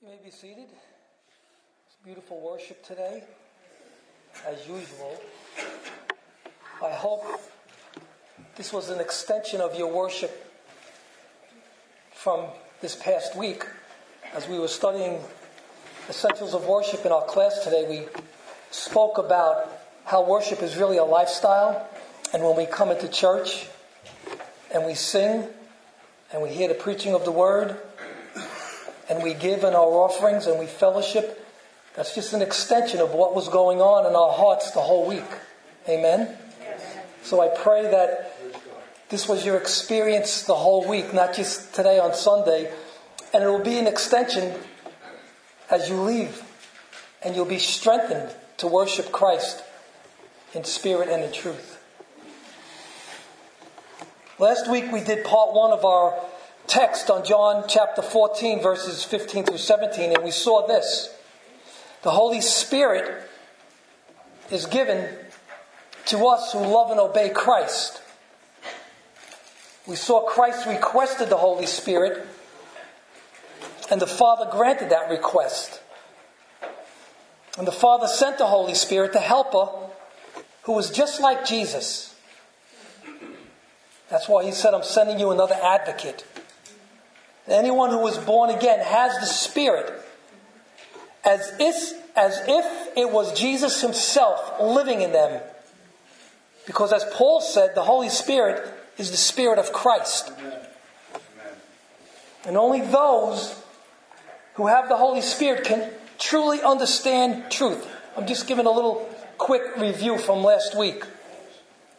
You may be seated. It's beautiful worship today, as usual. I hope this was an extension of your worship from this past week. As we were studying essentials of worship in our class today, we spoke about how worship is really a lifestyle. And when we come into church and we sing and we hear the preaching of the word, and we give in our offerings and we fellowship, that's just an extension of what was going on in our hearts the whole week. Amen? So I pray that this was your experience the whole week, not just today on Sunday, and it will be an extension as you leave, and you'll be strengthened to worship Christ in spirit and in truth. Last week we did part one of our text on John chapter 14, verses 15 through 17, and we saw this. The Holy Spirit is given to us who love and obey Christ. We saw Christ requested the Holy Spirit, and the Father granted that request. And the Father sent the Holy Spirit, the helper, who was just like Jesus. That's why he said, I'm sending you another advocate Anyone who was born again has the Spirit as if, as if it was Jesus himself living in them. Because as Paul said, the Holy Spirit is the Spirit of Christ. And only those who have the Holy Spirit can truly understand truth. I'm just giving a little quick review from last week.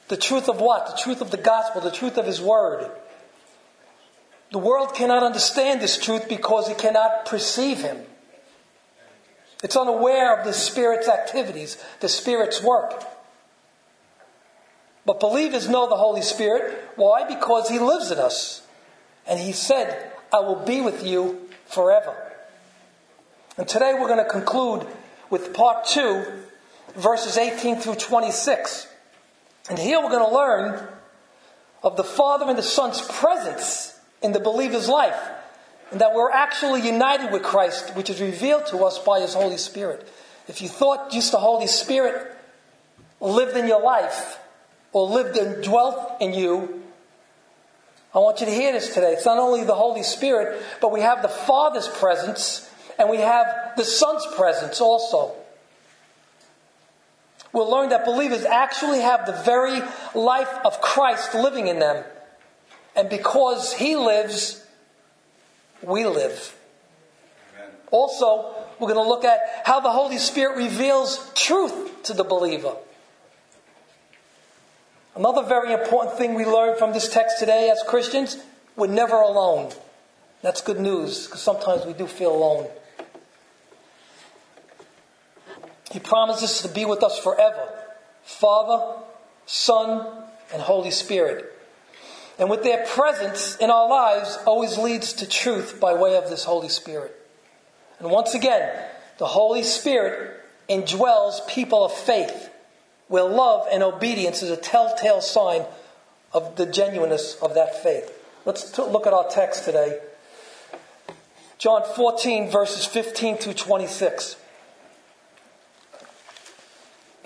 The truth of what? The truth of the gospel, the truth of His Word. The world cannot understand this truth because it cannot perceive him. It's unaware of the Spirit's activities, the Spirit's work. But believers know the Holy Spirit. Why? Because He lives in us. And He said, I will be with you forever. And today we're going to conclude with part two, verses 18 through 26. And here we're going to learn of the Father and the Son's presence in the believer's life. And that we're actually united with Christ, which is revealed to us by His Holy Spirit. If you thought just the Holy Spirit lived in your life, or lived and dwelt in you, I want you to hear this today. It's not only the Holy Spirit, but we have the Father's presence, and we have the Son's presence also. We'll learn that believers actually have the very life of Christ living in them. And because He lives, we live. Amen. Also, we're going to look at how the Holy Spirit reveals truth to the believer. Another very important thing we learn from this text today as Christians we're never alone. That's good news because sometimes we do feel alone. He promises to be with us forever Father, Son, and Holy Spirit and with their presence in our lives always leads to truth by way of this Holy Spirit. And once again, the Holy Spirit indwells people of faith, where love and obedience is a telltale sign of the genuineness of that faith. Let's look at our text today. John 14, verses 15 through 26.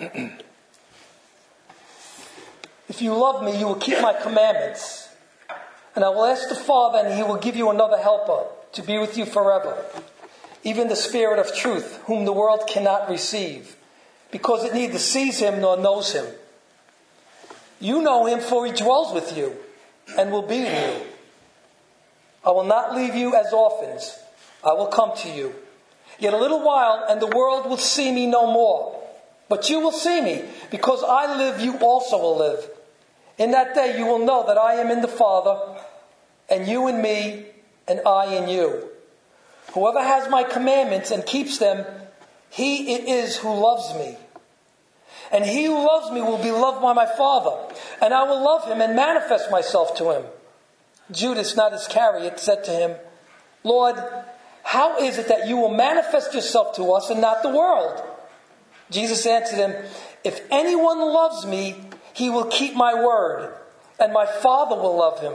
if you love me, you will keep my commandments. And I will ask the Father, and he will give you another helper to be with you forever, even the Spirit of truth, whom the world cannot receive, because it neither sees him nor knows him. You know him, for he dwells with you and will be in you. I will not leave you as orphans, I will come to you. Yet a little while, and the world will see me no more. But you will see me, because I live, you also will live. In that day you will know that I am in the Father, and you in me, and I in you. Whoever has my commandments and keeps them, he it is who loves me. And he who loves me will be loved by my Father, and I will love him and manifest myself to him. Judas, not Iscariot, said to him, Lord, how is it that you will manifest yourself to us and not the world? Jesus answered him, If anyone loves me, he will keep my word, and my Father will love him.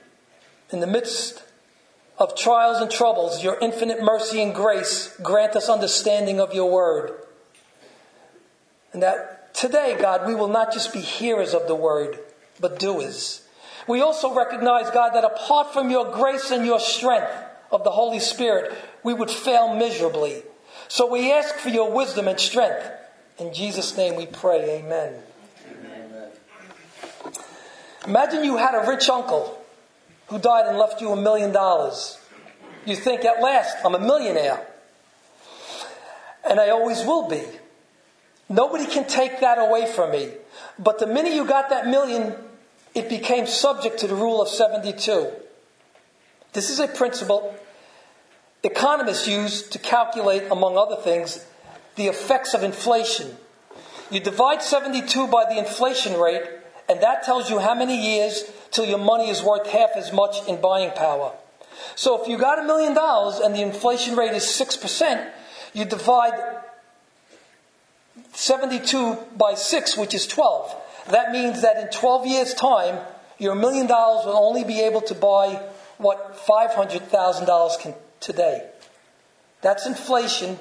in the midst of trials and troubles, your infinite mercy and grace grant us understanding of your word. And that today, God, we will not just be hearers of the word, but doers. We also recognize, God, that apart from your grace and your strength of the Holy Spirit, we would fail miserably. So we ask for your wisdom and strength. In Jesus' name we pray, amen. amen. Imagine you had a rich uncle who died and left you a million dollars. You think, at last, I'm a millionaire. And I always will be. Nobody can take that away from me. But the minute you got that million, it became subject to the rule of 72. This is a principle economists use to calculate, among other things, the effects of inflation. You divide 72 by the inflation rate, and that tells you how many years till your money is worth half as much in buying power. So if you got a million dollars and the inflation rate is 6%, you divide 72 by 6, which is 12. That means that in 12 years' time, your million dollars will only be able to buy what $500,000 can today. That's inflation,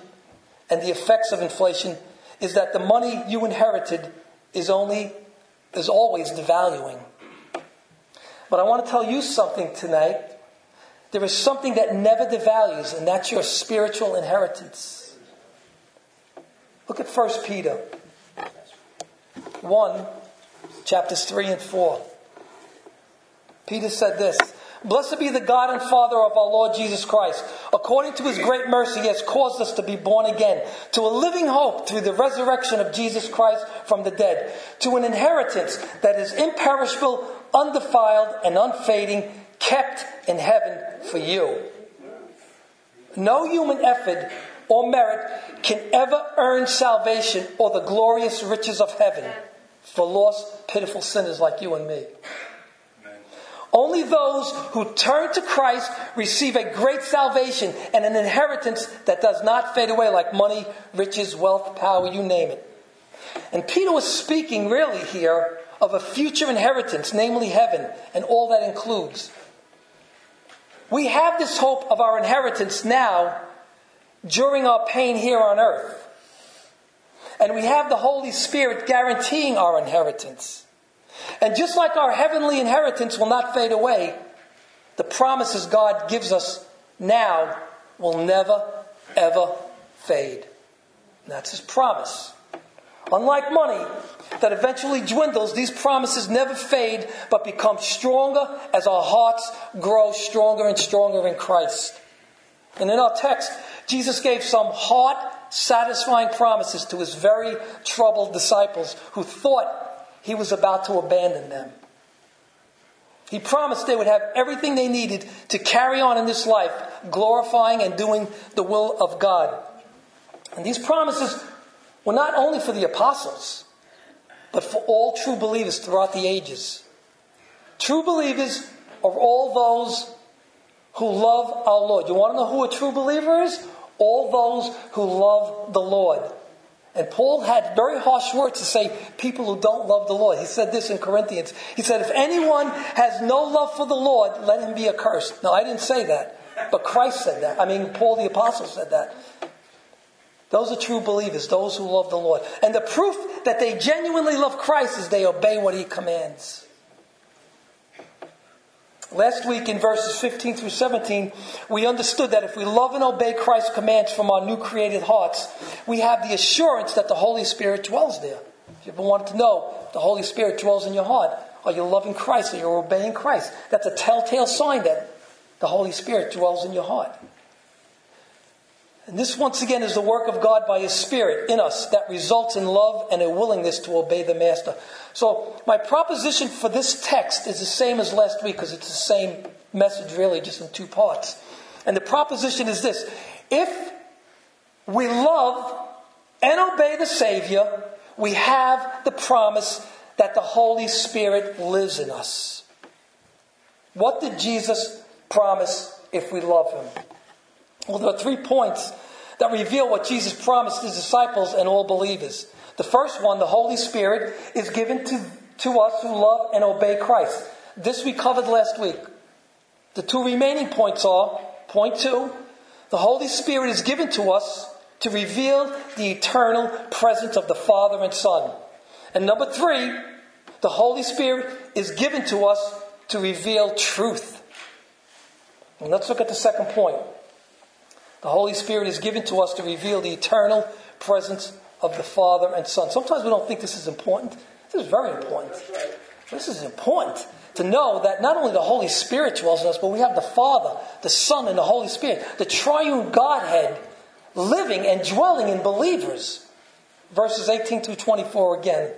and the effects of inflation is that the money you inherited is only is always devaluing. But I want to tell you something tonight. There is something that never devalues, and that's your spiritual inheritance. Look at 1 Peter 1, chapters 3 and 4. Peter said this Blessed be the God and Father of our Lord Jesus Christ. According to his great mercy, he has caused us to be born again to a living hope through the resurrection of Jesus Christ from the dead, to an inheritance that is imperishable, undefiled, and unfading, kept in heaven for you. No human effort or merit can ever earn salvation or the glorious riches of heaven for lost, pitiful sinners like you and me. Only those who turn to Christ receive a great salvation and an inheritance that does not fade away like money, riches, wealth, power, you name it. And Peter was speaking really here of a future inheritance, namely heaven, and all that includes. We have this hope of our inheritance now during our pain here on earth. And we have the Holy Spirit guaranteeing our inheritance. And just like our heavenly inheritance will not fade away, the promises God gives us now will never, ever fade. And that's His promise. Unlike money that eventually dwindles, these promises never fade but become stronger as our hearts grow stronger and stronger in Christ. And in our text, Jesus gave some heart satisfying promises to his very troubled disciples who thought he was about to abandon them. He promised they would have everything they needed to carry on in this life, glorifying and doing the will of God. And these promises were not only for the apostles, but for all true believers throughout the ages. True believers are all those who love our Lord. You want to know who a true believer is? All those who love the Lord. And Paul had very harsh words to say people who don't love the Lord. He said this in Corinthians. He said, If anyone has no love for the Lord, let him be accursed. No, I didn't say that, but Christ said that. I mean, Paul the Apostle said that. Those are true believers, those who love the Lord. And the proof that they genuinely love Christ is they obey what he commands. Last week in verses 15 through 17, we understood that if we love and obey Christ's commands from our new created hearts, we have the assurance that the Holy Spirit dwells there. If you ever wanted to know, the Holy Spirit dwells in your heart. Are you loving Christ? Are you obeying Christ? That's a telltale sign that the Holy Spirit dwells in your heart. And this, once again, is the work of God by His Spirit in us that results in love and a willingness to obey the Master. So, my proposition for this text is the same as last week because it's the same message, really, just in two parts. And the proposition is this If we love and obey the Savior, we have the promise that the Holy Spirit lives in us. What did Jesus promise if we love Him? Well, there are three points that reveal what Jesus promised His disciples and all believers. The first one, the Holy Spirit, is given to, to us who love and obey Christ. This we covered last week. The two remaining points are point two, the Holy Spirit is given to us to reveal the eternal presence of the Father and Son. And number three, the Holy Spirit is given to us to reveal truth. And let's look at the second point. The Holy Spirit is given to us to reveal the eternal presence of the Father and Son. Sometimes we don't think this is important. This is very important. This is important to know that not only the Holy Spirit dwells in us, but we have the Father, the Son, and the Holy Spirit, the triune Godhead living and dwelling in believers. Verses 18 through 24 again.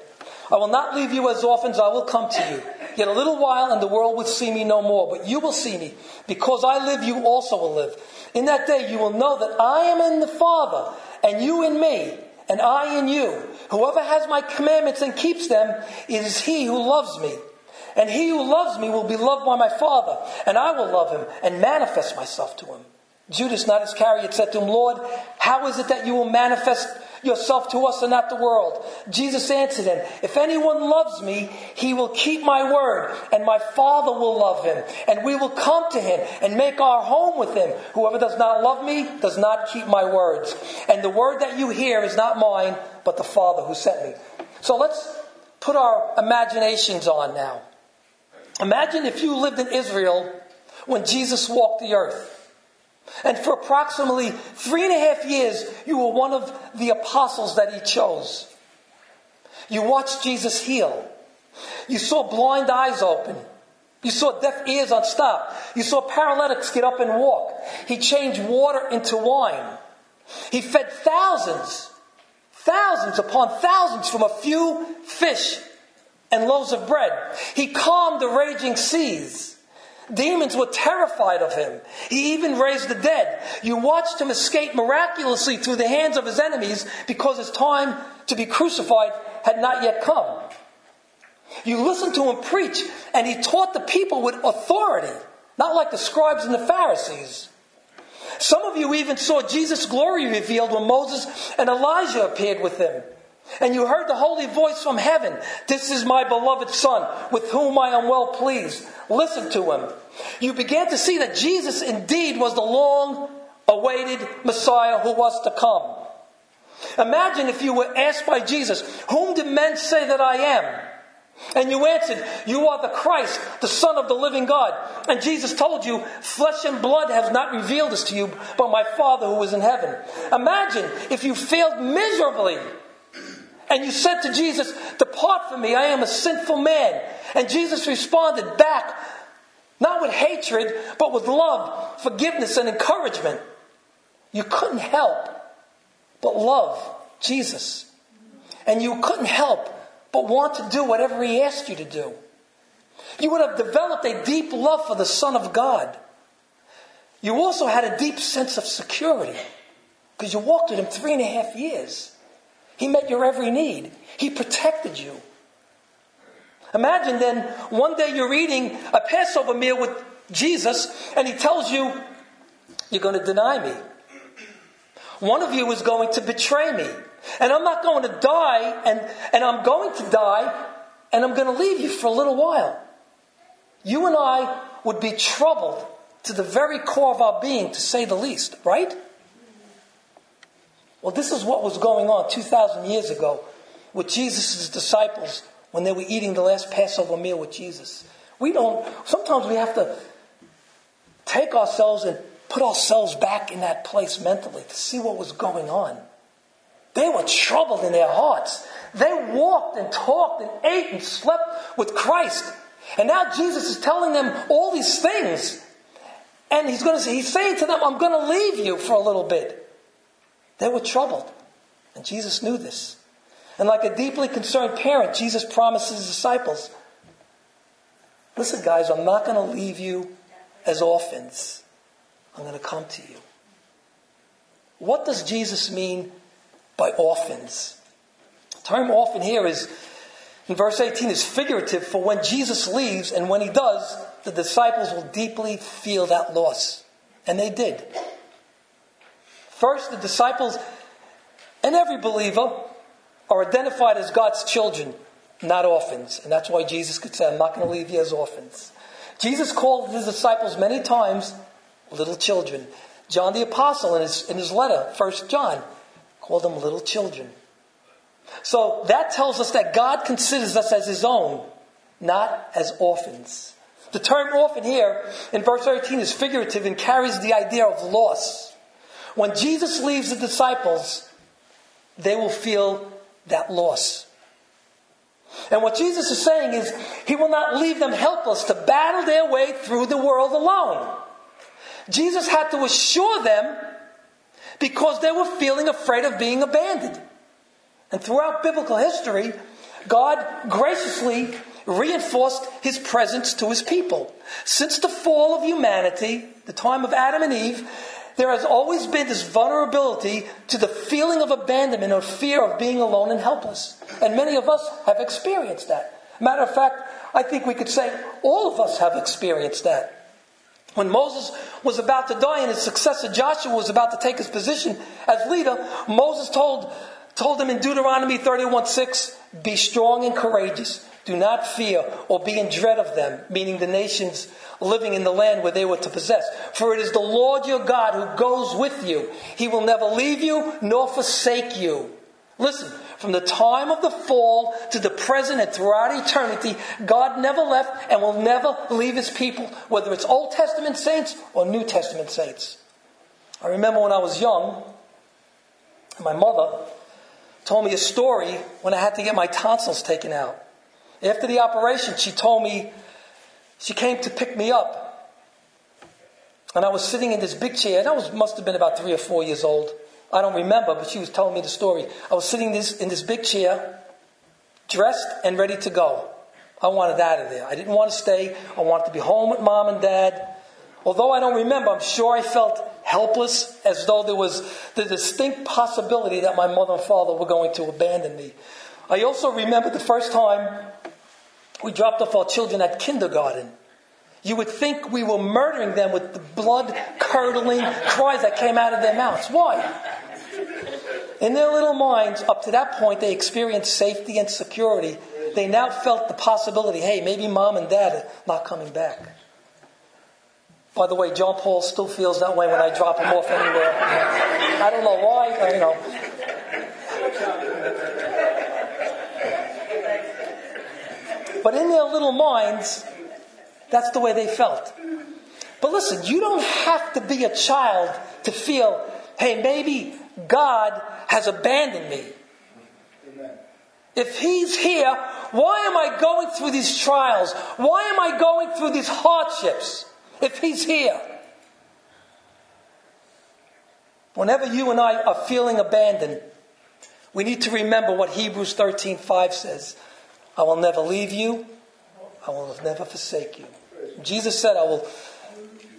I will not leave you as orphans, I will come to you. Yet a little while, and the world will see me no more, but you will see me. Because I live, you also will live. In that day, you will know that I am in the Father, and you in me, and I in you. Whoever has my commandments and keeps them, is he who loves me. And he who loves me will be loved by my Father, and I will love him and manifest myself to him. Judas, not Iscariot, said to him, Lord, how is it that you will manifest yourself to us and not the world? Jesus answered him, If anyone loves me, he will keep my word, and my Father will love him, and we will come to him and make our home with him. Whoever does not love me does not keep my words. And the word that you hear is not mine, but the Father who sent me. So let's put our imaginations on now. Imagine if you lived in Israel when Jesus walked the earth. And for approximately three and a half years, you were one of the apostles that he chose. You watched Jesus heal. You saw blind eyes open. You saw deaf ears unstop. You saw paralytics get up and walk. He changed water into wine. He fed thousands, thousands upon thousands from a few fish and loaves of bread. He calmed the raging seas. Demons were terrified of him. He even raised the dead. You watched him escape miraculously through the hands of his enemies because his time to be crucified had not yet come. You listened to him preach, and he taught the people with authority, not like the scribes and the Pharisees. Some of you even saw Jesus' glory revealed when Moses and Elijah appeared with him. And you heard the holy voice from heaven This is my beloved Son, with whom I am well pleased. Listen to him. You began to see that Jesus indeed was the long awaited Messiah who was to come. Imagine if you were asked by Jesus, Whom do men say that I am? And you answered, You are the Christ, the Son of the living God. And Jesus told you, Flesh and blood has not revealed this to you, but my Father who is in heaven. Imagine if you failed miserably and you said to Jesus, Depart from me, I am a sinful man. And Jesus responded back, not with hatred, but with love, forgiveness, and encouragement. You couldn't help but love Jesus. And you couldn't help but want to do whatever he asked you to do. You would have developed a deep love for the Son of God. You also had a deep sense of security because you walked with him three and a half years. He met your every need. He protected you. Imagine then one day you're eating a Passover meal with Jesus and he tells you, You're going to deny me. One of you is going to betray me. And I'm not going to die, and, and I'm going to die, and I'm going to leave you for a little while. You and I would be troubled to the very core of our being, to say the least, right? Well, this is what was going on 2,000 years ago with Jesus' disciples when they were eating the last Passover meal with Jesus. We don't, sometimes we have to take ourselves and put ourselves back in that place mentally to see what was going on. They were troubled in their hearts. They walked and talked and ate and slept with Christ. And now Jesus is telling them all these things. And he's going to say, he's saying to them, I'm going to leave you for a little bit. They were troubled. And Jesus knew this. And like a deeply concerned parent, Jesus promised his disciples listen, guys, I'm not going to leave you as orphans, I'm going to come to you. What does Jesus mean by orphans? The term orphan here is, in verse 18, is figurative for when Jesus leaves, and when he does, the disciples will deeply feel that loss. And they did. First, the disciples and every believer are identified as God's children, not orphans. And that's why Jesus could say, I'm not going to leave you as orphans. Jesus called his disciples many times little children. John the Apostle, in his, in his letter, 1 John, called them little children. So that tells us that God considers us as his own, not as orphans. The term orphan here in verse 13 is figurative and carries the idea of loss. When Jesus leaves the disciples, they will feel that loss. And what Jesus is saying is, He will not leave them helpless to battle their way through the world alone. Jesus had to assure them because they were feeling afraid of being abandoned. And throughout biblical history, God graciously reinforced his presence to his people. Since the fall of humanity, the time of Adam and Eve, there has always been this vulnerability to the feeling of abandonment or fear of being alone and helpless. And many of us have experienced that. Matter of fact, I think we could say all of us have experienced that. When Moses was about to die and his successor Joshua was about to take his position as leader, Moses told, told him in Deuteronomy 31 6, Be strong and courageous. Do not fear or be in dread of them, meaning the nations living in the land where they were to possess. For it is the Lord your God who goes with you. He will never leave you nor forsake you. Listen, from the time of the fall to the present and throughout eternity, God never left and will never leave his people, whether it's Old Testament saints or New Testament saints. I remember when I was young, my mother told me a story when I had to get my tonsils taken out. After the operation, she told me she came to pick me up. And I was sitting in this big chair, and I was, must have been about three or four years old. I don't remember, but she was telling me the story. I was sitting this, in this big chair, dressed and ready to go. I wanted out of there. I didn't want to stay. I wanted to be home with mom and dad. Although I don't remember, I'm sure I felt helpless, as though there was the distinct possibility that my mother and father were going to abandon me. I also remember the first time we dropped off our children at kindergarten. You would think we were murdering them with the blood curdling cries that came out of their mouths. Why? In their little minds, up to that point, they experienced safety and security. They now felt the possibility hey, maybe mom and dad are not coming back. By the way, John Paul still feels that way when I drop him off anywhere. I don't know why, you know. But in their little minds, that's the way they felt. But listen, you don't have to be a child to feel, hey, maybe God has abandoned me. If He's here, why am I going through these trials? Why am I going through these hardships? If He's here. Whenever you and I are feeling abandoned, we need to remember what Hebrews 13:5 says. I will never leave you. I will never forsake you. Jesus said, I will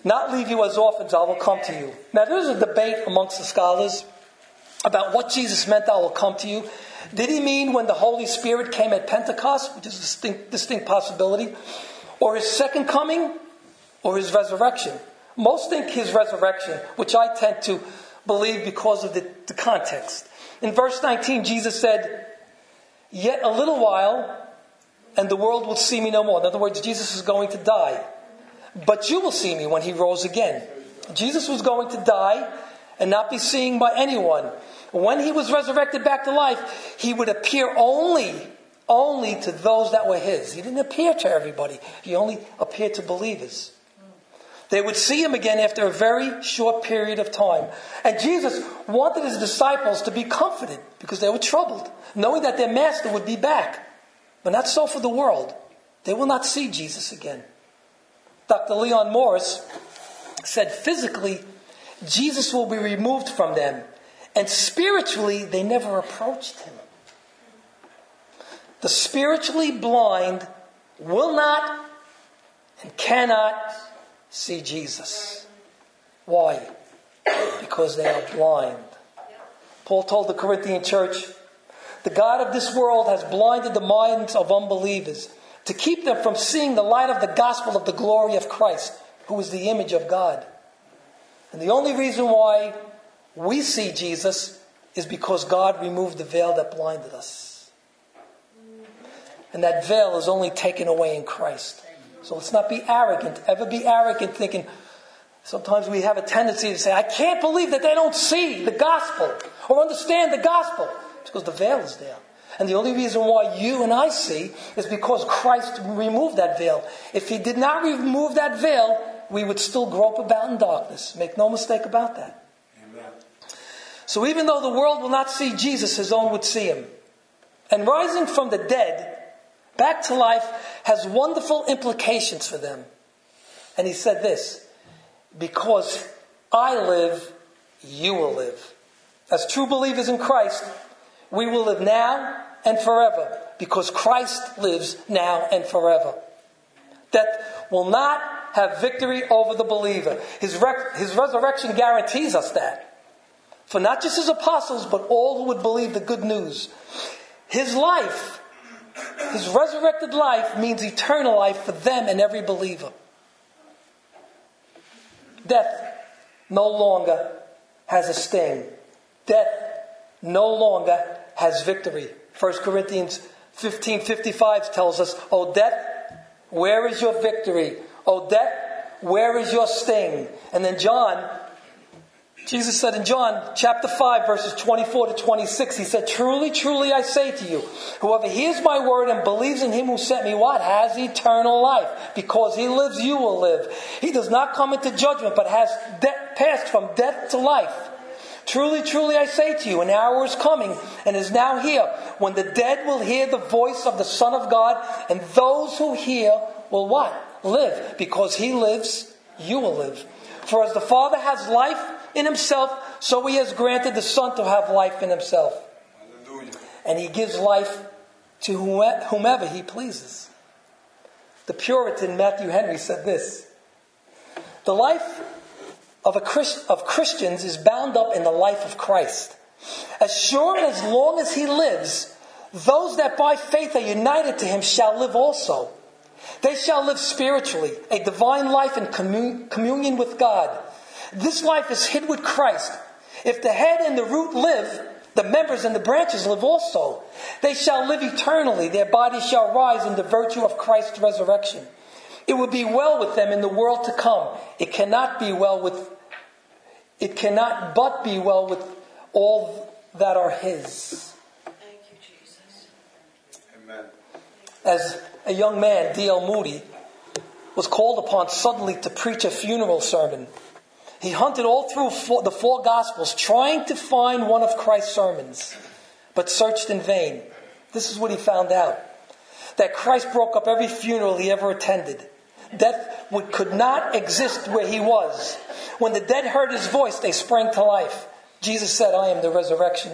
not leave you as orphans, I will come to you. Now, there's a debate amongst the scholars about what Jesus meant, I will come to you. Did he mean when the Holy Spirit came at Pentecost, which is a distinct, distinct possibility, or his second coming, or his resurrection? Most think his resurrection, which I tend to believe because of the, the context. In verse 19, Jesus said, Yet a little while, and the world will see me no more. In other words, Jesus is going to die. But you will see me when he rose again. Jesus was going to die and not be seen by anyone. When he was resurrected back to life, he would appear only, only to those that were his. He didn't appear to everybody. He only appeared to believers. They would see him again after a very short period of time. And Jesus wanted his disciples to be comforted because they were troubled, knowing that their master would be back. But not so for the world. They will not see Jesus again. Dr. Leon Morris said physically, Jesus will be removed from them, and spiritually, they never approached him. The spiritually blind will not and cannot see Jesus. Why? Because they are blind. Paul told the Corinthian church, the God of this world has blinded the minds of unbelievers to keep them from seeing the light of the gospel of the glory of Christ, who is the image of God. And the only reason why we see Jesus is because God removed the veil that blinded us. And that veil is only taken away in Christ. So let's not be arrogant, ever be arrogant thinking, sometimes we have a tendency to say, I can't believe that they don't see the gospel or understand the gospel. It's because the veil is there. And the only reason why you and I see is because Christ removed that veil. If he did not remove that veil, we would still grope about in darkness. Make no mistake about that. Amen. So even though the world will not see Jesus, his own would see him. And rising from the dead back to life has wonderful implications for them. And he said this Because I live, you will live. As true believers in Christ, we will live now and forever because Christ lives now and forever. Death will not have victory over the believer. His, rec- his resurrection guarantees us that. For not just his apostles, but all who would believe the good news. His life, his resurrected life, means eternal life for them and every believer. Death no longer has a sting. Death no longer has victory. 1 Corinthians 15:55 tells us, "O death, where is your victory? O death, where is your sting?" And then John Jesus said in John chapter 5 verses 24 to 26, he said, "Truly, truly I say to you, whoever hears my word and believes in him who sent me, what has eternal life? Because he lives, you will live. He does not come into judgment, but has de- passed from death to life." Truly, truly, I say to you, an hour is coming and is now here when the dead will hear the voice of the Son of God, and those who hear will what? Live. Because he lives, you will live. For as the Father has life in himself, so he has granted the Son to have life in himself. Hallelujah. And he gives life to whomever he pleases. The Puritan Matthew Henry said this The life of, a Christ, of Christians is bound up in the life of Christ. As sure and as long as he lives, those that by faith are united to him shall live also. They shall live spiritually, a divine life in commun- communion with God. This life is hid with Christ. If the head and the root live, the members and the branches live also. They shall live eternally. Their bodies shall rise in the virtue of Christ's resurrection. It will be well with them in the world to come. It cannot be well with, it cannot but be well with all that are His. Thank you, Jesus. Amen. As a young man, D.L. Moody, was called upon suddenly to preach a funeral sermon. He hunted all through the four Gospels trying to find one of Christ's sermons, but searched in vain. This is what he found out that Christ broke up every funeral he ever attended. Death would, could not exist where he was. When the dead heard his voice, they sprang to life. Jesus said, I am the resurrection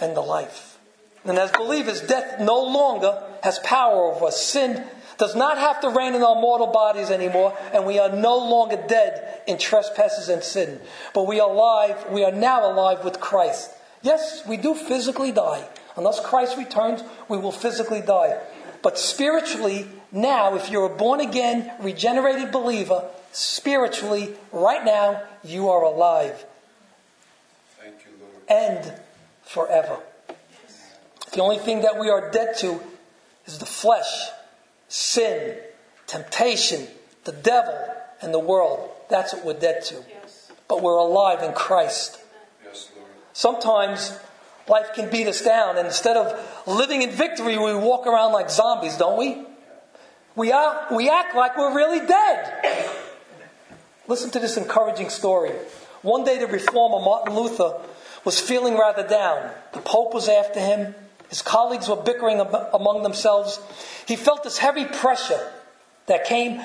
and the life. And as believers, death no longer has power over us. Sin does not have to reign in our mortal bodies anymore, and we are no longer dead in trespasses and sin. But we are alive, we are now alive with Christ. Yes, we do physically die. Unless Christ returns, we will physically die. But spiritually, now, if you're a born again, regenerated believer, spiritually, right now, you are alive. Thank you, Lord. And forever. The only thing that we are dead to is the flesh, sin, temptation, the devil, and the world. That's what we're dead to. Yes. But we're alive in Christ. Yes, Lord. Sometimes life can beat us down, and instead of living in victory, we walk around like zombies, don't we? We, are, we act like we're really dead. Listen to this encouraging story. One day, the reformer Martin Luther was feeling rather down. The Pope was after him. His colleagues were bickering among themselves. He felt this heavy pressure that came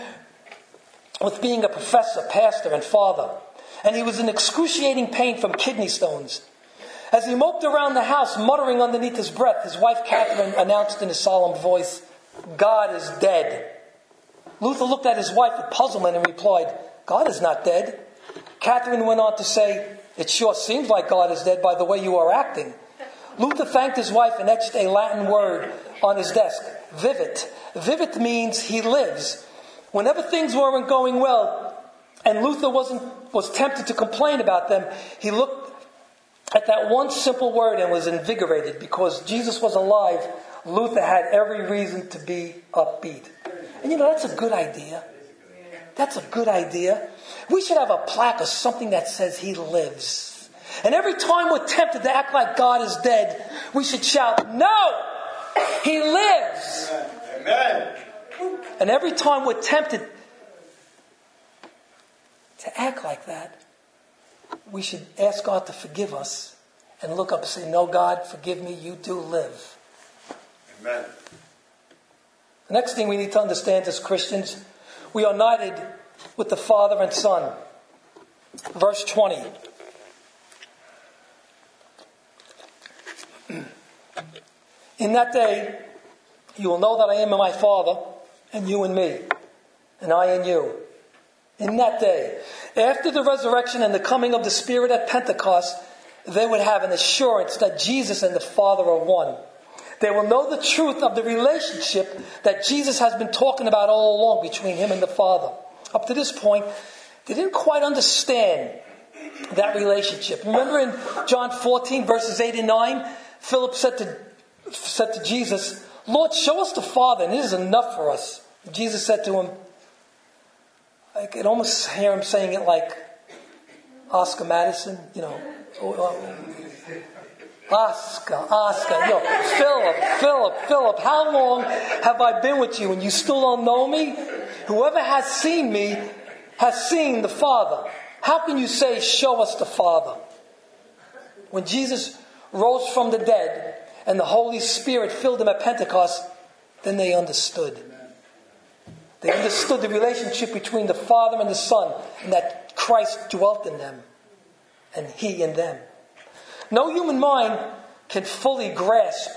with being a professor, pastor, and father. And he was in excruciating pain from kidney stones. As he moped around the house, muttering underneath his breath, his wife Catherine announced in a solemn voice, God is dead. Luther looked at his wife with puzzlement and replied, God is not dead. Catherine went on to say, It sure seems like God is dead by the way you are acting. Luther thanked his wife and etched a Latin word on his desk, vivit. Vivit means he lives. Whenever things weren't going well, and Luther wasn't, was tempted to complain about them, he looked at that one simple word and was invigorated because Jesus was alive. Luther had every reason to be upbeat. And you know, that's a good idea. That's a good idea. We should have a plaque or something that says he lives. And every time we're tempted to act like God is dead, we should shout, No! He lives! Amen. And every time we're tempted to act like that, we should ask God to forgive us and look up and say, No, God, forgive me, you do live. Amen. The next thing we need to understand as Christians, we are united with the Father and Son. Verse 20. In that day, you will know that I am in my Father, and you in me, and I in you. In that day, after the resurrection and the coming of the Spirit at Pentecost, they would have an assurance that Jesus and the Father are one. They will know the truth of the relationship that Jesus has been talking about all along between him and the Father. Up to this point, they didn't quite understand that relationship. Remember in John 14, verses 8 and 9, Philip said to, said to Jesus, Lord, show us the Father, and it is enough for us. Jesus said to him, I can almost hear him saying it like Oscar Madison, you know. Oscar, Oscar, yo, Philip, Philip, Philip, how long have I been with you and you still don't know me? Whoever has seen me has seen the Father. How can you say, show us the Father? When Jesus rose from the dead and the Holy Spirit filled them at Pentecost, then they understood. They understood the relationship between the Father and the Son and that Christ dwelt in them and He in them. No human mind can fully grasp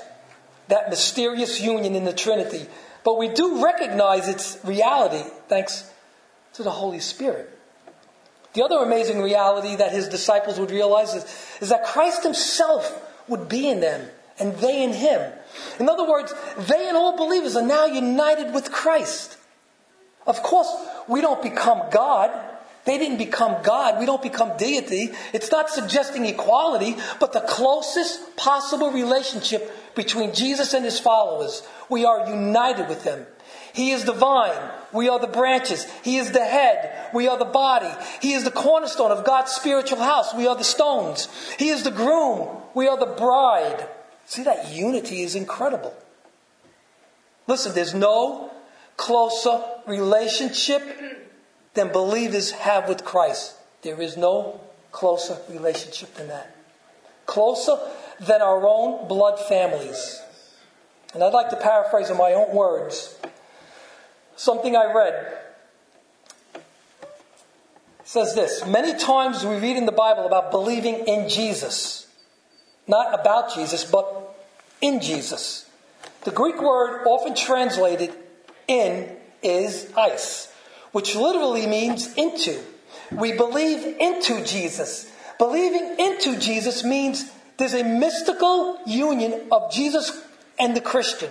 that mysterious union in the Trinity, but we do recognize its reality thanks to the Holy Spirit. The other amazing reality that his disciples would realize is, is that Christ himself would be in them and they in him. In other words, they and all believers are now united with Christ. Of course, we don't become God. They didn't become God. We don't become deity. It's not suggesting equality, but the closest possible relationship between Jesus and his followers. We are united with him. He is the vine. We are the branches. He is the head. We are the body. He is the cornerstone of God's spiritual house. We are the stones. He is the groom. We are the bride. See, that unity is incredible. Listen, there's no closer relationship than believers have with Christ. There is no closer relationship than that. Closer than our own blood families. And I'd like to paraphrase in my own words something I read. It says this Many times we read in the Bible about believing in Jesus. Not about Jesus, but in Jesus. The Greek word often translated in is eis, which literally means into. We believe into Jesus. Believing into Jesus means there's a mystical union of Jesus and the Christian.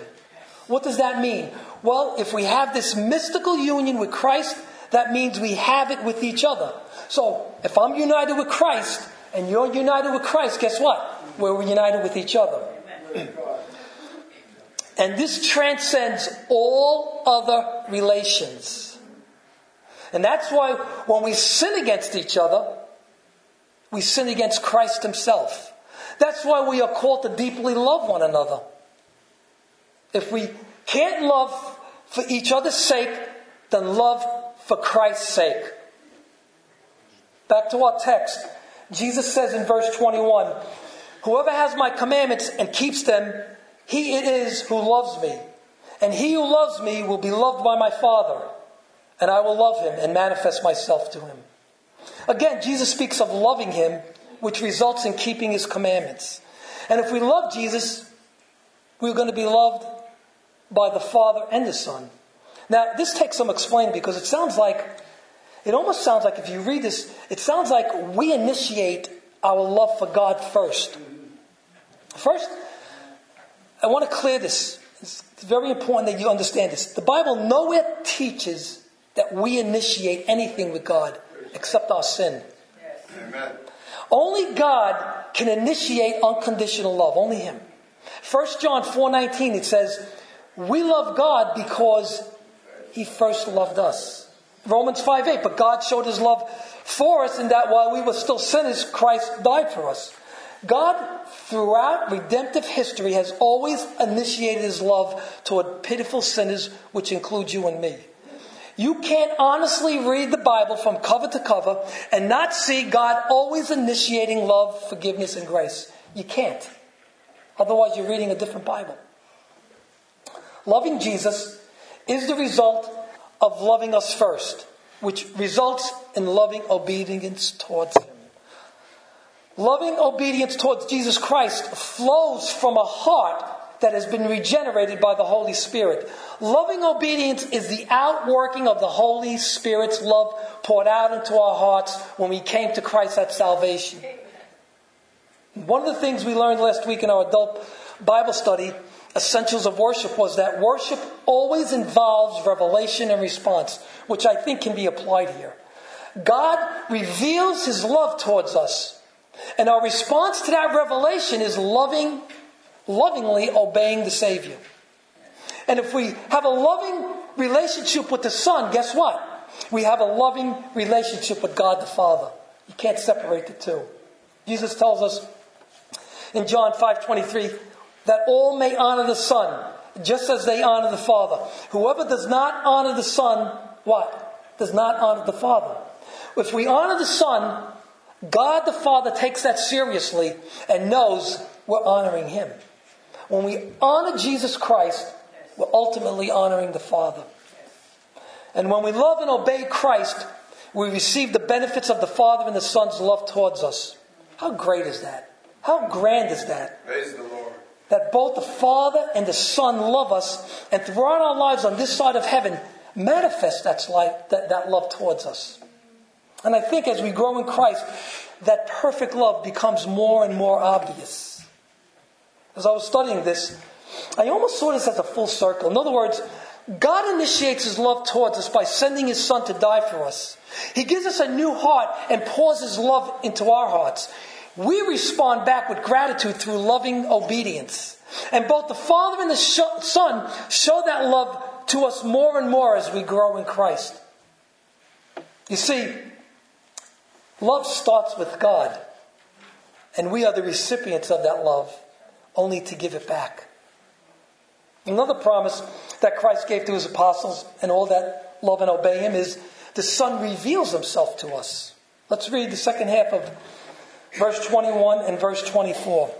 What does that mean? Well, if we have this mystical union with Christ, that means we have it with each other. So, if I'm united with Christ and you're united with Christ, guess what? We're united with each other. And this transcends all other relations. And that's why when we sin against each other, we sin against Christ Himself. That's why we are called to deeply love one another. If we can't love for each other's sake, then love for Christ's sake. Back to our text. Jesus says in verse 21 Whoever has my commandments and keeps them, he it is who loves me. And he who loves me will be loved by my Father, and I will love him and manifest myself to him. Again, Jesus speaks of loving him, which results in keeping his commandments. And if we love Jesus, we're going to be loved by the Father and the Son. Now, this takes some explaining because it sounds like it almost sounds like if you read this, it sounds like we initiate our love for God first. First, I want to clear this. It's very important that you understand this. The Bible nowhere teaches that we initiate anything with God except our sin. Amen. Only God can initiate unconditional love. Only Him. 1 John 4.19 it says, We love God because He first loved us. Romans 5.8, but God showed His love for us in that while we were still sinners, Christ died for us. God, throughout redemptive history, has always initiated His love toward pitiful sinners, which includes you and me. You can't honestly read the Bible from cover to cover and not see God always initiating love, forgiveness, and grace. You can't. Otherwise, you're reading a different Bible. Loving Jesus is the result of loving us first, which results in loving obedience towards Him. Loving obedience towards Jesus Christ flows from a heart that has been regenerated by the Holy Spirit. Loving obedience is the outworking of the Holy Spirit's love poured out into our hearts when we came to Christ at salvation. One of the things we learned last week in our adult Bible study, Essentials of Worship, was that worship always involves revelation and response, which I think can be applied here. God reveals his love towards us, and our response to that revelation is loving, lovingly obeying the Savior. And if we have a loving relationship with the Son, guess what? We have a loving relationship with God the Father. You can't separate the two. Jesus tells us in John 5:23 that all may honor the Son just as they honor the Father. Whoever does not honor the Son, what? Does not honor the Father. If we honor the Son, God the Father takes that seriously and knows we're honoring him. When we honor Jesus Christ, we're ultimately honoring the Father. And when we love and obey Christ, we receive the benefits of the Father and the Son's love towards us. How great is that? How grand is that? Praise the Lord. That both the Father and the Son love us, and throughout our lives on this side of heaven, manifest that, life, that, that love towards us. And I think as we grow in Christ, that perfect love becomes more and more obvious. As I was studying this, I almost saw this as a full circle. In other words, God initiates his love towards us by sending his son to die for us. He gives us a new heart and pours his love into our hearts. We respond back with gratitude through loving obedience. And both the Father and the Son show that love to us more and more as we grow in Christ. You see, love starts with God, and we are the recipients of that love, only to give it back. Another promise that Christ gave to his apostles and all that love and obey him is the Son reveals himself to us. Let's read the second half of verse 21 and verse 24.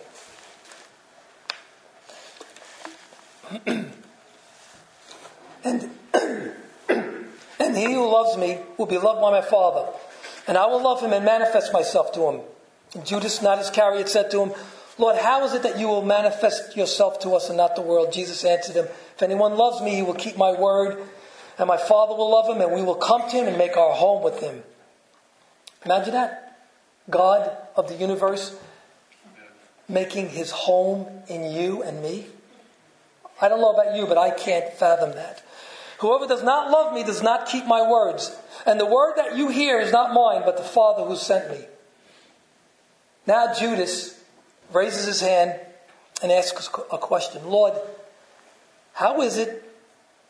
and, and he who loves me will be loved by my Father, and I will love him and manifest myself to him. And Judas, not Iscariot, said to him, Lord, how is it that you will manifest yourself to us and not the world? Jesus answered him, If anyone loves me, he will keep my word, and my Father will love him, and we will come to him and make our home with him. Imagine that. God of the universe making his home in you and me. I don't know about you, but I can't fathom that. Whoever does not love me does not keep my words. And the word that you hear is not mine, but the Father who sent me. Now Judas raises his hand and asks a question Lord, how is it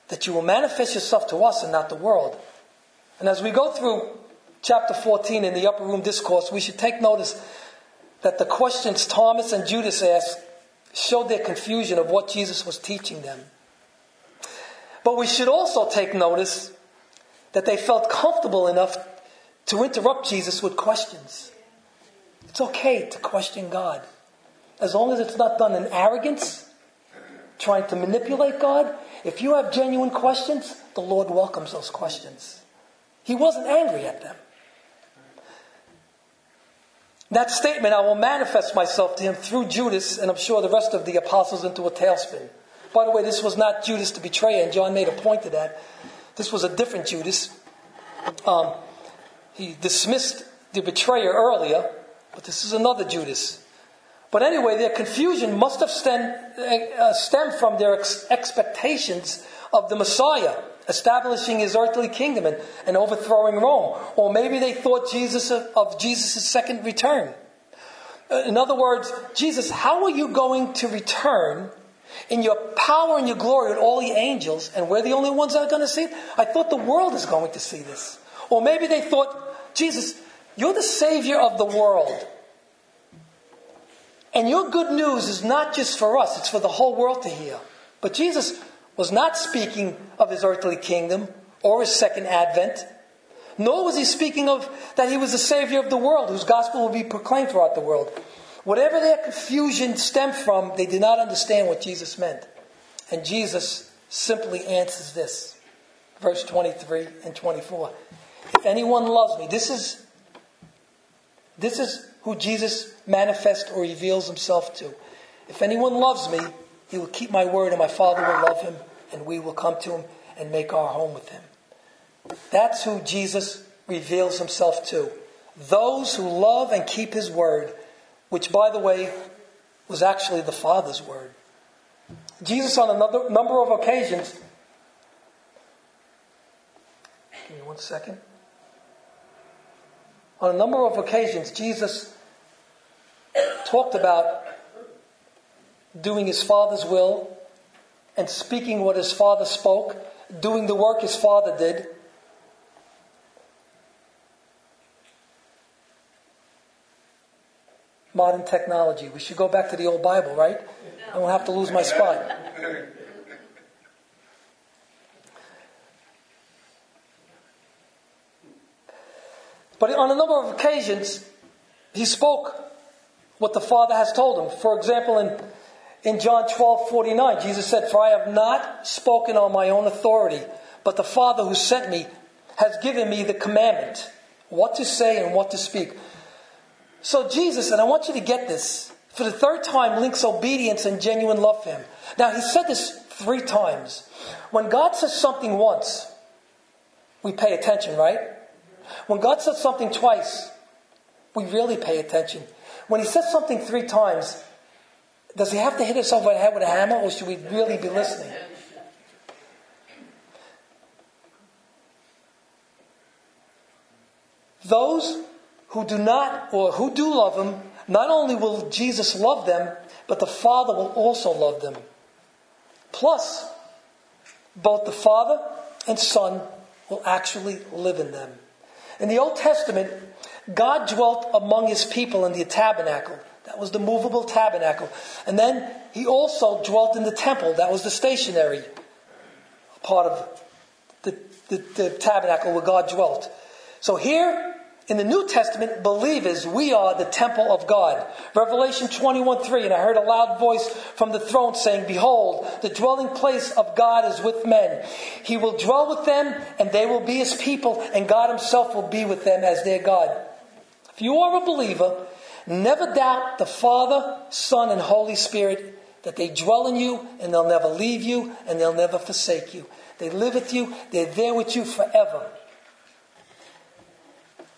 that you will manifest yourself to us and not the world? And as we go through chapter 14 in the upper room discourse, we should take notice that the questions Thomas and Judas asked showed their confusion of what Jesus was teaching them. But we should also take notice that they felt comfortable enough to interrupt Jesus with questions. It's okay to question God. As long as it's not done in arrogance, trying to manipulate God, if you have genuine questions, the Lord welcomes those questions. He wasn't angry at them. That statement, I will manifest myself to him through Judas, and I'm sure the rest of the apostles into a tailspin. By the way, this was not Judas to betray, and John made a point of that. This was a different Judas. Um, he dismissed the betrayer earlier, but this is another Judas. But anyway, their confusion must have stemmed, uh, stemmed from their ex- expectations of the Messiah establishing his earthly kingdom and, overthrowing Rome. Or maybe they thought Jesus of, of Jesus' second return. Uh, in other words, Jesus, how are you going to return in your power and your glory with all the angels, and we're the only ones that are going to see it? I thought the world is going to see this. Or maybe they thought, Jesus, you're the Savior of the world. And your good news is not just for us, it's for the whole world to hear. But Jesus was not speaking of his earthly kingdom or his second advent, nor was he speaking of that he was the Savior of the world, whose gospel will be proclaimed throughout the world. Whatever their confusion stemmed from, they did not understand what Jesus meant. And Jesus simply answers this. Verse 23 and 24. If anyone loves me, this is, this is who Jesus manifests or reveals himself to. If anyone loves me, he will keep my word, and my Father will love him, and we will come to him and make our home with him. That's who Jesus reveals himself to. Those who love and keep his word, which, by the way, was actually the Father's word. Jesus, on a number of occasions, give me one second. On a number of occasions, Jesus talked about doing his Father's will and speaking what his Father spoke, doing the work his Father did. Modern technology. We should go back to the old Bible, right? I won't have to lose my spot. But on a number of occasions, he spoke what the Father has told him. For example, in, in John 12 49, Jesus said, For I have not spoken on my own authority, but the Father who sent me has given me the commandment what to say and what to speak. So, Jesus, and I want you to get this, for the third time links obedience and genuine love for him. Now, he said this three times. When God says something once, we pay attention, right? When God says something twice, we really pay attention. When he says something three times, does he have to hit us over the head with a hammer or should we really be listening? Those who do not or who do love him, not only will Jesus love them, but the Father will also love them. Plus, both the Father and Son will actually live in them. In the Old Testament, God dwelt among his people in the tabernacle. That was the movable tabernacle. And then he also dwelt in the temple. That was the stationary part of the, the, the tabernacle where God dwelt. So here, in the New Testament, believers, we are the temple of God. Revelation 21 3, and I heard a loud voice from the throne saying, Behold, the dwelling place of God is with men. He will dwell with them, and they will be his people, and God himself will be with them as their God. If you are a believer, never doubt the Father, Son, and Holy Spirit that they dwell in you, and they'll never leave you, and they'll never forsake you. They live with you, they're there with you forever.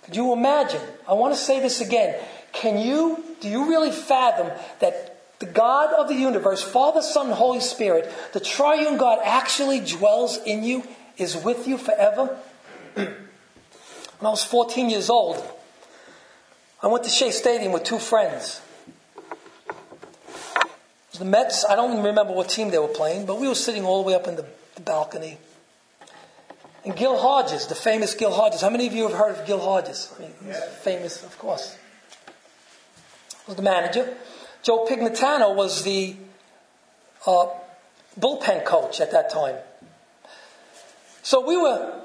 Could you imagine? I want to say this again. Can you, do you really fathom that the God of the universe, Father, Son, Holy Spirit, the triune God actually dwells in you, is with you forever? when I was 14 years old, I went to Shea Stadium with two friends. The Mets, I don't even remember what team they were playing, but we were sitting all the way up in the, the balcony. And Gil Hodges, the famous Gil Hodges. How many of you have heard of Gil Hodges? I mean, he's famous, of course. Was the manager. Joe Pignatano was the uh, bullpen coach at that time. So we were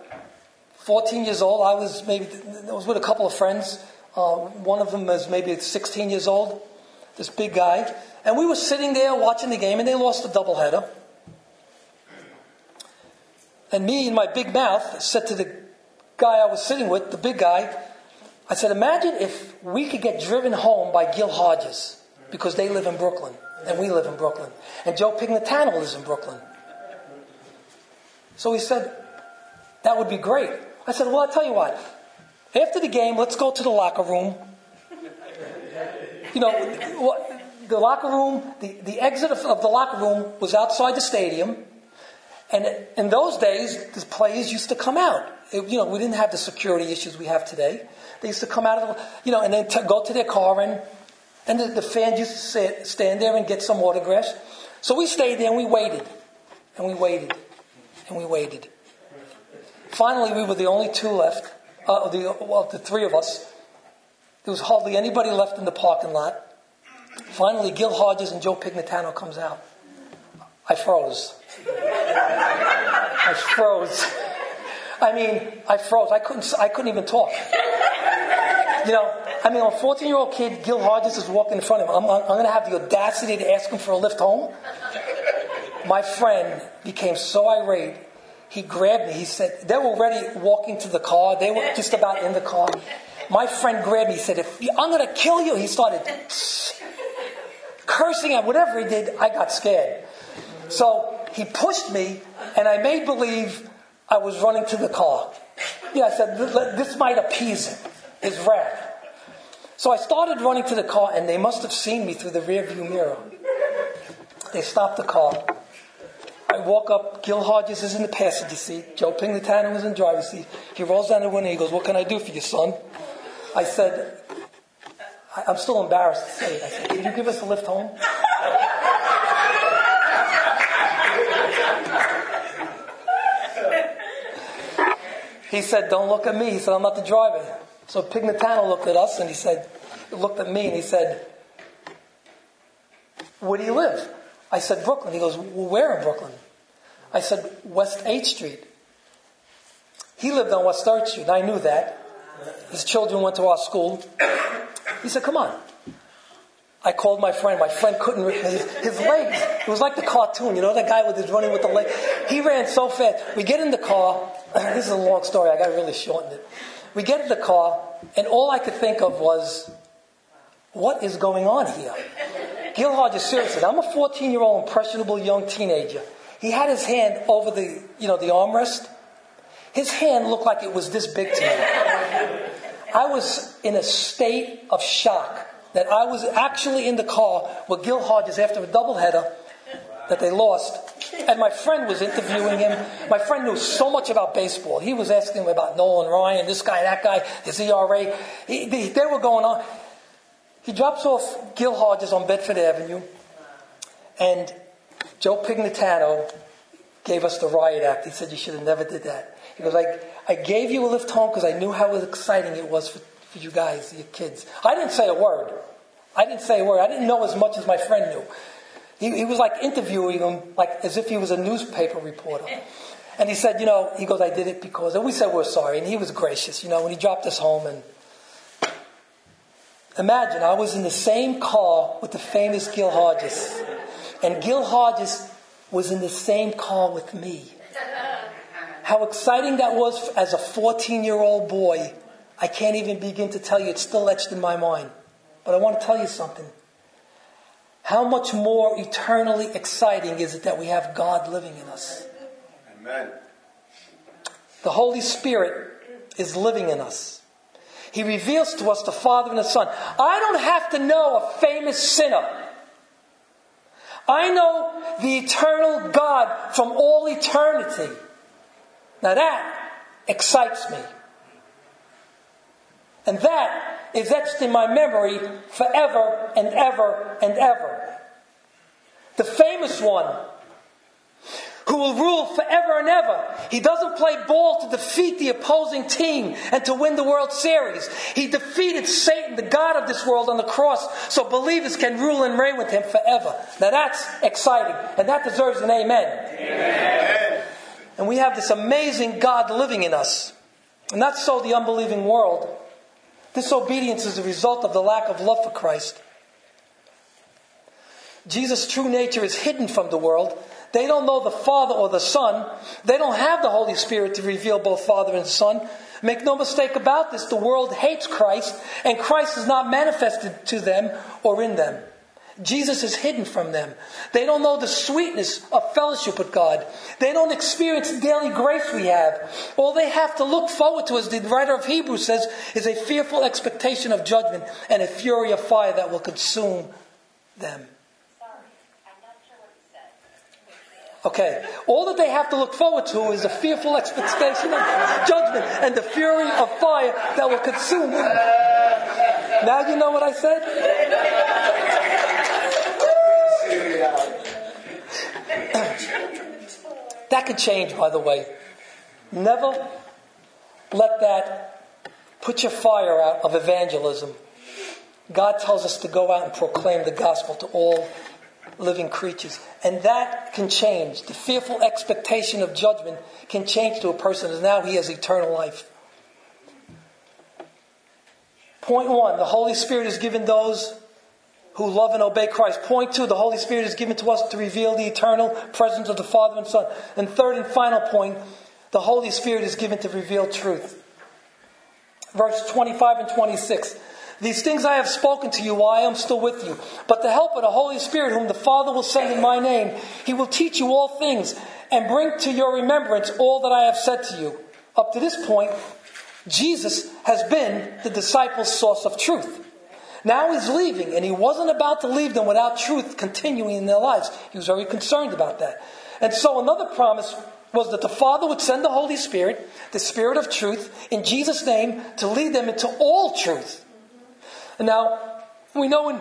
14 years old. I was maybe I was with a couple of friends. Uh, one of them was maybe 16 years old. This big guy, and we were sitting there watching the game, and they lost a doubleheader. And me, in my big mouth, said to the guy I was sitting with, the big guy, I said, Imagine if we could get driven home by Gil Hodges, because they live in Brooklyn, and we live in Brooklyn. And Joe Pignatano lives in Brooklyn. So he said, That would be great. I said, Well, I'll tell you what. After the game, let's go to the locker room. You know, the locker room, the, the exit of, of the locker room was outside the stadium. And in those days, the players used to come out. It- you know, we didn't have the security issues we have today. They used to come out of the, you know, and then t- go to their car and, and the, the fans used to sit, stand there and get some autographs. So we stayed there and we waited. And we waited. And we waited. Finally, we were the only two left. Uh, the, well, the three of us. There was hardly anybody left in the parking lot. Finally, Gil Hodges and Joe Pignatano comes out. I froze. I froze. I mean, I froze. I couldn't. I couldn't even talk. You know, I mean, a 14-year-old kid, Gil Hodges, is walking in front of him. I'm, I'm going to have the audacity to ask him for a lift home. My friend became so irate. He grabbed me. He said, they were already walking to the car. They were just about in the car. My friend grabbed me. He said, if, I'm going to kill you. He started cursing at whatever he did. I got scared. So he pushed me, and I made believe I was running to the car. Yeah, I said, this might appease his wrath. So I started running to the car, and they must have seen me through the rearview mirror. They stopped the car. I walk up. Gil Hodges is in the passenger seat. Joe Pignatano was in the driver's seat. He rolls down the window. He goes, "What can I do for you, son?" I said, I- "I'm still embarrassed to say it." I said, "Can you give us a lift home?" He said, "Don't look at me." He said, "I'm not the driver." So Pignatano looked at us and he said, looked at me and he said, "Where do you live?" I said, "Brooklyn." He goes, well, "Where in Brooklyn?" I said, "West 8th Street." He lived on West 3rd Street, I knew that. His children went to our school. He said, "Come on." I called my friend. My friend couldn't. His, his legs. It was like the cartoon, you know, that guy with his running with the leg. He ran so fast. We get in the car. This is a long story. I got to really shorten it. We get in the car, and all I could think of was, what is going on here? Gil Hodges, seriously, I'm a 14 year old impressionable young teenager. He had his hand over the, you know, the armrest. His hand looked like it was this big to me. I was in a state of shock that I was actually in the car with Gil Hodges after a doubleheader that they lost. And my friend was interviewing him. My friend knew so much about baseball. He was asking him about Nolan Ryan, this guy, that guy, his ERA. He, they, they were going on. He drops off Gil Hodges on Bedford Avenue, and Joe Pignatano gave us the riot act. He said, You should have never did that. He goes, I, I gave you a lift home because I knew how exciting it was for, for you guys, your kids. I didn't say a word. I didn't say a word. I didn't know as much as my friend knew. He, he was like interviewing him, like as if he was a newspaper reporter. And he said, you know, he goes, I did it because, and we said we're sorry. And he was gracious, you know, when he dropped us home. And imagine, I was in the same car with the famous Gil Hodges. And Gil Hodges was in the same car with me. How exciting that was as a 14 year old boy. I can't even begin to tell you. It's still etched in my mind. But I want to tell you something. How much more eternally exciting is it that we have God living in us? Amen. The Holy Spirit is living in us. He reveals to us the Father and the Son. I don't have to know a famous sinner. I know the eternal God from all eternity. Now that excites me. And that is etched in my memory forever and ever and ever. The famous one who will rule forever and ever. He doesn't play ball to defeat the opposing team and to win the World Series. He defeated Satan, the God of this world, on the cross so believers can rule and reign with him forever. Now that's exciting, and that deserves an amen. Amen. And we have this amazing God living in us. And that's so the unbelieving world. Disobedience is a result of the lack of love for Christ. Jesus' true nature is hidden from the world. They don't know the Father or the Son. They don't have the Holy Spirit to reveal both Father and Son. Make no mistake about this, the world hates Christ, and Christ is not manifested to them or in them. Jesus is hidden from them. They don't know the sweetness of fellowship with God. They don't experience the daily grace we have. All they have to look forward to, as the writer of Hebrews says, is a fearful expectation of judgment and a fury of fire that will consume them. Okay, all that they have to look forward to is a fearful expectation of judgment and the fury of fire that will consume them. Now you know what I said? that could change, by the way. Never let that put your fire out of evangelism. God tells us to go out and proclaim the gospel to all living creatures. And that can change. The fearful expectation of judgment can change to a person as now he has eternal life. Point one the Holy Spirit is given those who love and obey Christ. Point two, the Holy Spirit is given to us to reveal the eternal presence of the Father and Son. And third and final point, the Holy Spirit is given to reveal truth. Verse 25 and 26. These things I have spoken to you while I am still with you. But the help of the Holy Spirit, whom the Father will send in my name, he will teach you all things and bring to your remembrance all that I have said to you. Up to this point, Jesus has been the disciples' source of truth. Now he's leaving, and he wasn't about to leave them without truth continuing in their lives. He was very concerned about that. And so another promise was that the Father would send the Holy Spirit, the Spirit of truth, in Jesus' name to lead them into all truth. And now, we know in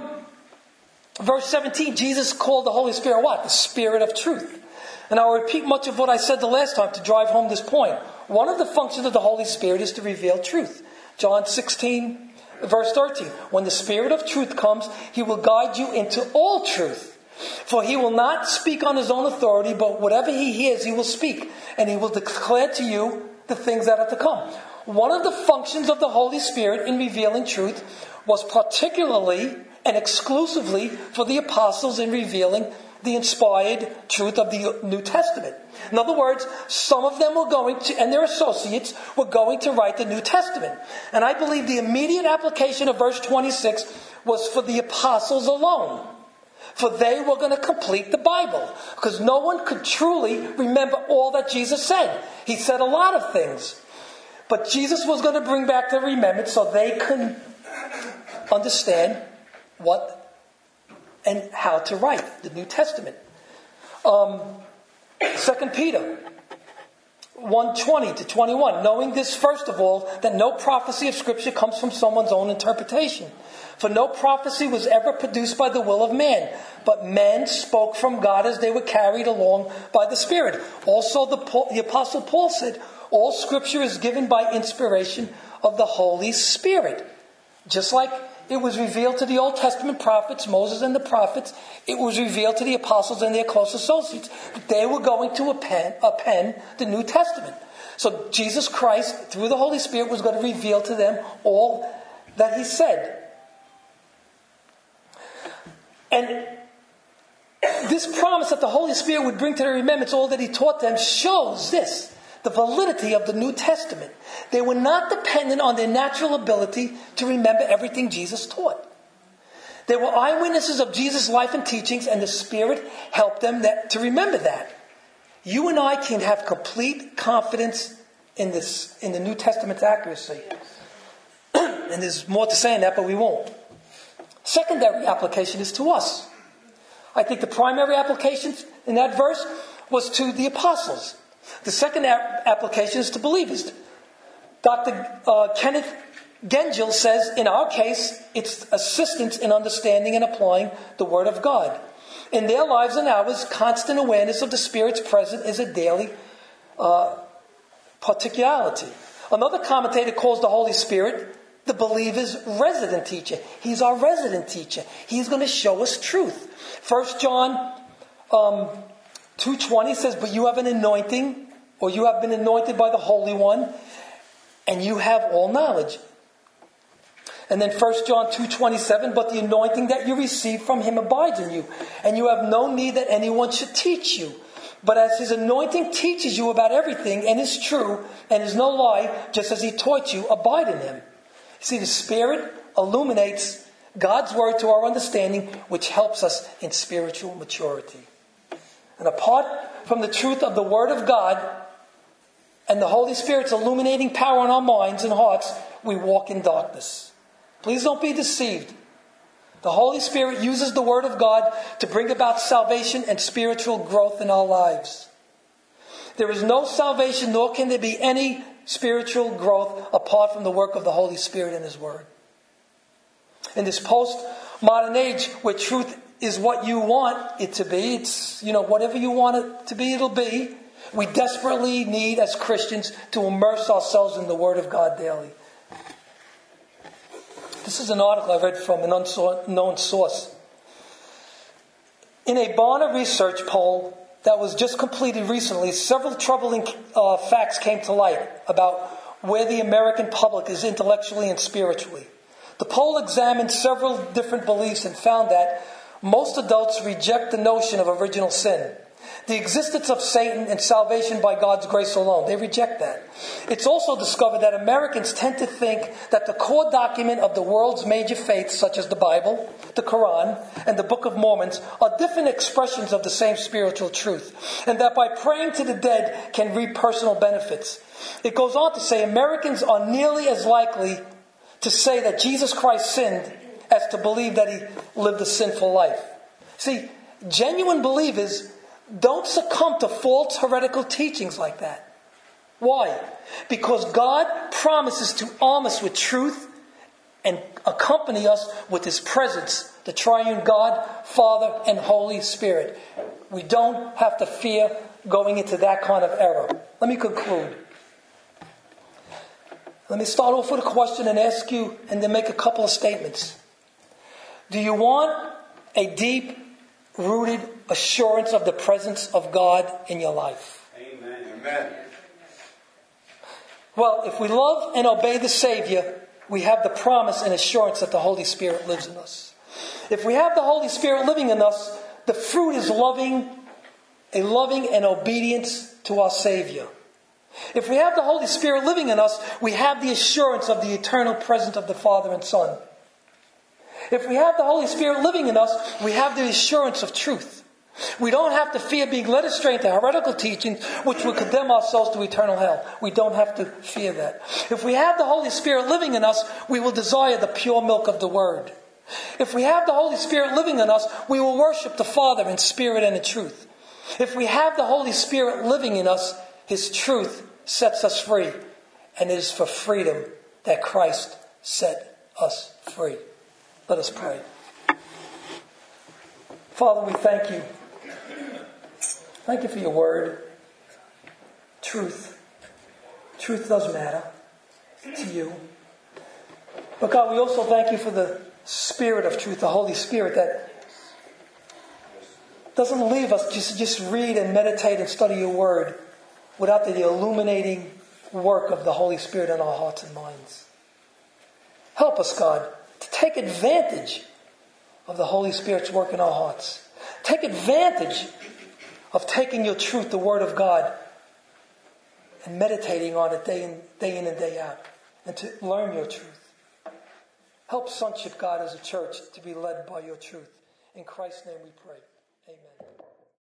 verse 17, Jesus called the Holy Spirit what? The Spirit of truth. And I'll repeat much of what I said the last time to drive home this point. One of the functions of the Holy Spirit is to reveal truth. John 16, Verse 13 When the Spirit of truth comes, he will guide you into all truth. For he will not speak on his own authority, but whatever he hears, he will speak, and he will declare to you the things that are to come. One of the functions of the Holy Spirit in revealing truth was particularly and exclusively for the apostles in revealing the inspired truth of the New Testament. In other words, some of them were going to, and their associates were going to write the New Testament. And I believe the immediate application of verse 26 was for the apostles alone. For they were going to complete the Bible. Because no one could truly remember all that Jesus said. He said a lot of things. But Jesus was going to bring back the remembrance so they could understand what and how to write the New Testament. Um, 2 Peter 120 to 21. Knowing this, first of all, that no prophecy of Scripture comes from someone's own interpretation. For no prophecy was ever produced by the will of man, but men spoke from God as they were carried along by the Spirit. Also, the, the Apostle Paul said, All Scripture is given by inspiration of the Holy Spirit. Just like it was revealed to the Old Testament prophets, Moses and the prophets. It was revealed to the apostles and their close associates. That they were going to append, the New Testament. So Jesus Christ, through the Holy Spirit, was going to reveal to them all that he said. And this promise that the Holy Spirit would bring to their remembrance all that he taught them shows this the validity of the New Testament. They were not dependent on their natural ability to remember everything Jesus taught. They were eyewitnesses of Jesus' life and teachings, and the Spirit helped them that, to remember that. You and I can have complete confidence in this in the New Testament's accuracy. and there's more to say in that, but we won't. Secondary application is to us. I think the primary application in that verse was to the apostles. The second application is to believers. Dr. Uh, Kenneth Gangel says, in our case, it's assistance in understanding and applying the Word of God. In their lives and ours, constant awareness of the Spirit's presence is a daily uh, particularity. Another commentator calls the Holy Spirit the believer's resident teacher. He's our resident teacher. He's going to show us truth. First John um, 2.20 says, But you have an anointing, or you have been anointed by the Holy One, and you have all knowledge. And then 1 John 2.27, But the anointing that you receive from him abides in you, and you have no need that anyone should teach you. But as his anointing teaches you about everything, and is true, and is no lie, just as he taught you, abide in him. See, the Spirit illuminates God's word to our understanding, which helps us in spiritual maturity. And apart from the truth of the word of God and the Holy Spirit's illuminating power in our minds and hearts, we walk in darkness. Please don't be deceived. The Holy Spirit uses the Word of God to bring about salvation and spiritual growth in our lives. There is no salvation, nor can there be any spiritual growth apart from the work of the Holy Spirit and His Word. In this post-modern age where truth is what you want it to be, it's, you know, whatever you want it to be, it'll be. We desperately need, as Christians, to immerse ourselves in the Word of God daily. This is an article I read from an unknown source. In a Barna research poll that was just completed recently, several troubling uh, facts came to light about where the American public is intellectually and spiritually. The poll examined several different beliefs and found that most adults reject the notion of original sin the existence of Satan and salvation by God's grace alone. They reject that. It's also discovered that Americans tend to think that the core document of the world's major faiths, such as the Bible, the Quran, and the Book of Mormons, are different expressions of the same spiritual truth, and that by praying to the dead can reap personal benefits. It goes on to say Americans are nearly as likely to say that Jesus Christ sinned as to believe that he lived a sinful life. See, genuine believers don't succumb to false heretical teachings like that. Why? Because God promises to arm us with truth and accompany us with His presence, the triune God, Father, and Holy Spirit. We don't have to fear going into that kind of error. Let me conclude. Let me start off with a question and ask you, and then make a couple of statements. Do you want a deep, rooted assurance of the presence of God in your life. Amen. Amen. Well, if we love and obey the Savior, we have the promise and assurance that the Holy Spirit lives in us. If we have the Holy Spirit living in us, the fruit is loving, a loving and obedience to our Savior. If we have the Holy Spirit living in us, we have the assurance of the eternal presence of the Father and Son. If we have the Holy Spirit living in us, we have the assurance of truth. We don't have to fear being led astray into heretical teachings which would condemn ourselves to eternal hell. We don't have to fear that. If we have the Holy Spirit living in us, we will desire the pure milk of the Word. If we have the Holy Spirit living in us, we will worship the Father in spirit and in truth. If we have the Holy Spirit living in us, His truth sets us free. And it is for freedom that Christ set us free. Let us pray. Father, we thank you. Thank you for your word. Truth. Truth does matter to you. But God, we also thank you for the Spirit of truth, the Holy Spirit that doesn't leave us just, just read and meditate and study your word without the illuminating work of the Holy Spirit in our hearts and minds. Help us, God, to take advantage of the Holy Spirit's work in our hearts. Take advantage of taking your truth, the Word of God, and meditating on it day in, day in and day out, and to learn your truth. Help Sonship God as a church to be led by your truth. In Christ's name we pray.